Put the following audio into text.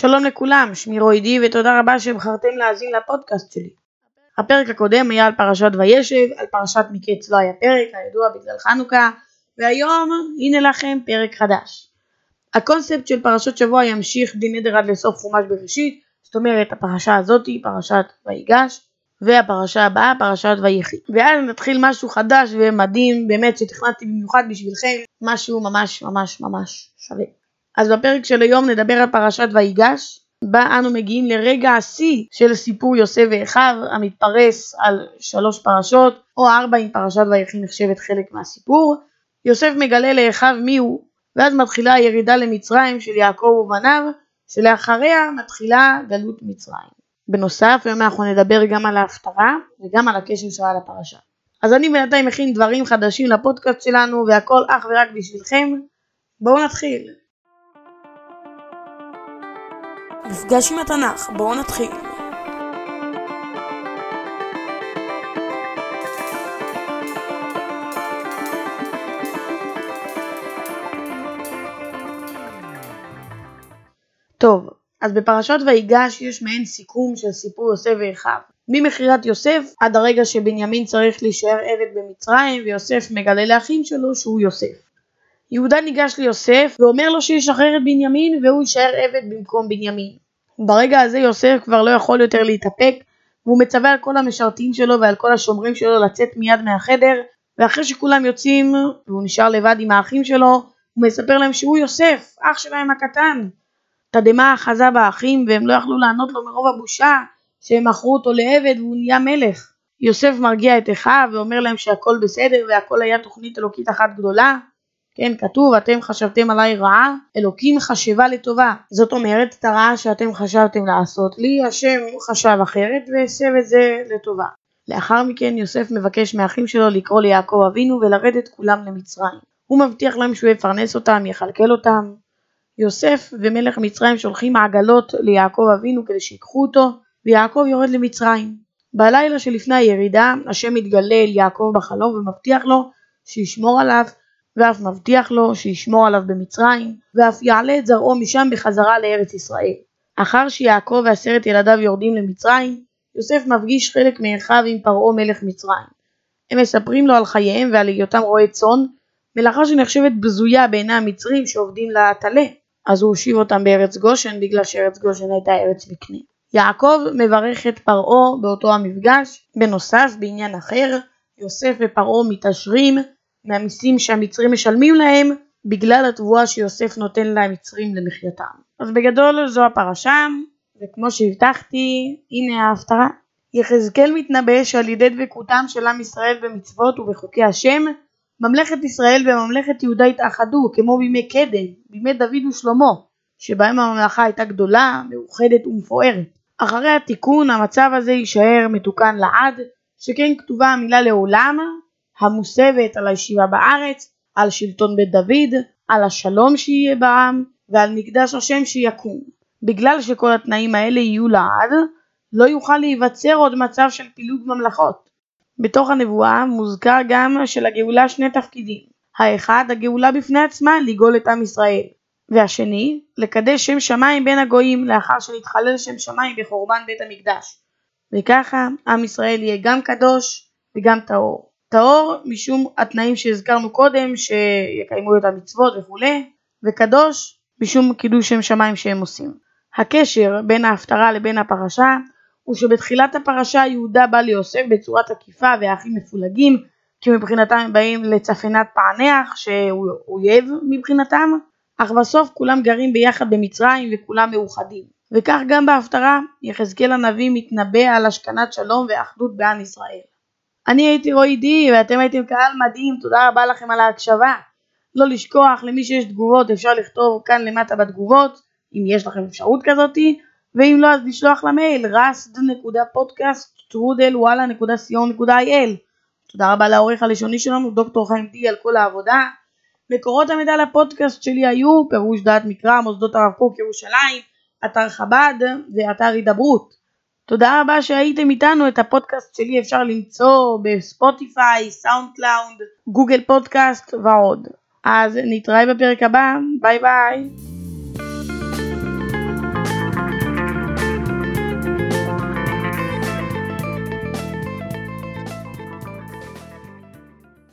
שלום לכולם, שמי רועי ותודה רבה שבחרתם להאזין לפודקאסט שלי. הפרק הקודם היה על פרשת וישב, על פרשת מקץ לא היה פרק, הידוע בגלל חנוכה, והיום הנה לכם פרק חדש. הקונספט של פרשות שבוע ימשיך בלי נדר עד לסוף חומש בראשית, זאת אומרת הפרשה הזאתי, פרשת ויגש, והפרשה הבאה, פרשת ויחי. ואז נתחיל משהו חדש ומדהים, באמת שתכננתי במיוחד בשבילכם, משהו ממש ממש ממש שווה. אז בפרק של היום נדבר על פרשת ויגש, בה אנו מגיעים לרגע השיא של סיפור יוסף ואחיו, המתפרס על שלוש פרשות, או ארבע אם פרשת ויחי נחשבת חלק מהסיפור. יוסף מגלה לאחיו מיהו, ואז מתחילה הירידה למצרים של יעקב ובניו, שלאחריה מתחילה גלות מצרים. בנוסף, היום אנחנו נדבר גם על ההפטרה וגם על הקשר שלה לפרשה. אז אני בינתיים מכין דברים חדשים לפודקאסט שלנו והכל אך ורק בשבילכם. בואו נתחיל. מפגש עם התנ"ך, בואו נתחיל. טוב, אז בפרשת ויגש יש מעין סיכום של סיפור יוסף ואחיו. ממכירת יוסף עד הרגע שבנימין צריך להישאר עבד במצרים ויוסף מגלה לאחים שלו שהוא יוסף. יהודה ניגש ליוסף ואומר לו שישחרר את בנימין והוא יישאר עבד במקום בנימין. ברגע הזה יוסף כבר לא יכול יותר להתאפק והוא מצווה על כל המשרתים שלו ועל כל השומרים שלו לצאת מיד מהחדר ואחרי שכולם יוצאים והוא נשאר לבד עם האחים שלו הוא מספר להם שהוא יוסף, אח שלהם הקטן. תדהמה אחזה באחים והם לא יכלו לענות לו מרוב הבושה שהם מכרו אותו לעבד והוא נהיה מלך. יוסף מרגיע את אחיו ואומר להם שהכל בסדר והכל היה תוכנית אלוקית אחת גדולה כן, כתוב, אתם חשבתם עליי רעה, אלוקים חשבה לטובה. זאת אומרת, את הרעה שאתם חשבתם לעשות לי, השם חשב אחרת והסב את זה לטובה. לאחר מכן יוסף מבקש מהאחים שלו לקרוא ליעקב אבינו ולרדת כולם למצרים. הוא מבטיח להם שהוא יפרנס אותם, יכלכל אותם. יוסף ומלך מצרים שולחים עגלות ליעקב אבינו כדי שיקחו אותו, ויעקב יורד למצרים. בלילה שלפני הירידה, השם מתגלה אל יעקב בחלום ומבטיח לו שישמור עליו ואף מבטיח לו שישמור עליו במצרים, ואף יעלה את זרעו משם בחזרה לארץ ישראל. אחר שיעקב ועשרת ילדיו יורדים למצרים, יוסף מפגיש חלק מאחיו עם פרעה מלך מצרים. הם מספרים לו על חייהם ועל היותם רועי צאן, מלאכה שנחשבת בזויה בעיני המצרים שעובדים לטלה, אז הוא הושיב אותם בארץ גושן בגלל שארץ גושן הייתה ארץ מקנה. יעקב מברך את פרעה באותו המפגש, בנוסף בעניין אחר, יוסף ופרעה מתעשרים מהמיסים שהמצרים משלמים להם בגלל התבואה שיוסף נותן למצרים למחייתם. אז בגדול זו הפרשה, וכמו שהבטחתי, הנה ההפטרה. יחזקאל מתנבא שעל ידי דבקותם של עם ישראל במצוות ובחוקי השם, ממלכת ישראל וממלכת יהודה התאחדו כמו בימי קדם, בימי דוד ושלמה, שבהם הממלכה הייתה גדולה, מאוחדת ומפוארת. אחרי התיקון המצב הזה יישאר מתוקן לעד, שכן כתובה המילה לעולם, המוסבת על הישיבה בארץ, על שלטון בית דוד, על השלום שיהיה בעם ועל מקדש השם שיקום. בגלל שכל התנאים האלה יהיו לעד, לא יוכל להיווצר עוד מצב של פילוג ממלכות. בתוך הנבואה מוזכר גם שלגאולה שני תפקידים. האחד, הגאולה בפני עצמה, לגאול את עם ישראל. והשני, לקדש שם שמיים בין הגויים לאחר שנתחלל שם שמיים בחורבן בית המקדש. וככה עם ישראל יהיה גם קדוש וגם טהור. טהור משום התנאים שהזכרנו קודם שיקיימו את המצוות וכולי וקדוש משום קידוש שם שמיים שהם עושים. הקשר בין ההפטרה לבין הפרשה הוא שבתחילת הפרשה יהודה בא ליוסף בצורת עקיפה והאחים מפולגים כי מבחינתם הם באים לצפנת פענח שהוא אויב מבחינתם אך בסוף כולם גרים ביחד במצרים וכולם מאוחדים וכך גם בהפטרה יחזקאל הנביא מתנבא על השכנת שלום ואחדות בעם ישראל. אני הייתי רועי די ואתם הייתם קהל מדהים, תודה רבה לכם על ההקשבה. לא לשכוח, למי שיש תגובות אפשר לכתוב כאן למטה בתגובות, אם יש לכם אפשרות כזאתי, ואם לא אז לשלוח למייל rust.podcast שטרודל walla.co.il תודה רבה לעורך הלשוני שלנו, דוקטור חיים די על כל העבודה. מקורות המידע לפודקאסט שלי היו פירוש דעת מקרא, מוסדות הרב קוק ירושלים, אתר חב"ד ואתר הידברות. תודה רבה שהייתם איתנו, את הפודקאסט שלי אפשר למצוא בספוטיפיי, סאונד קלאונד, גוגל פודקאסט ועוד. אז נתראה בפרק הבא, ביי ביי.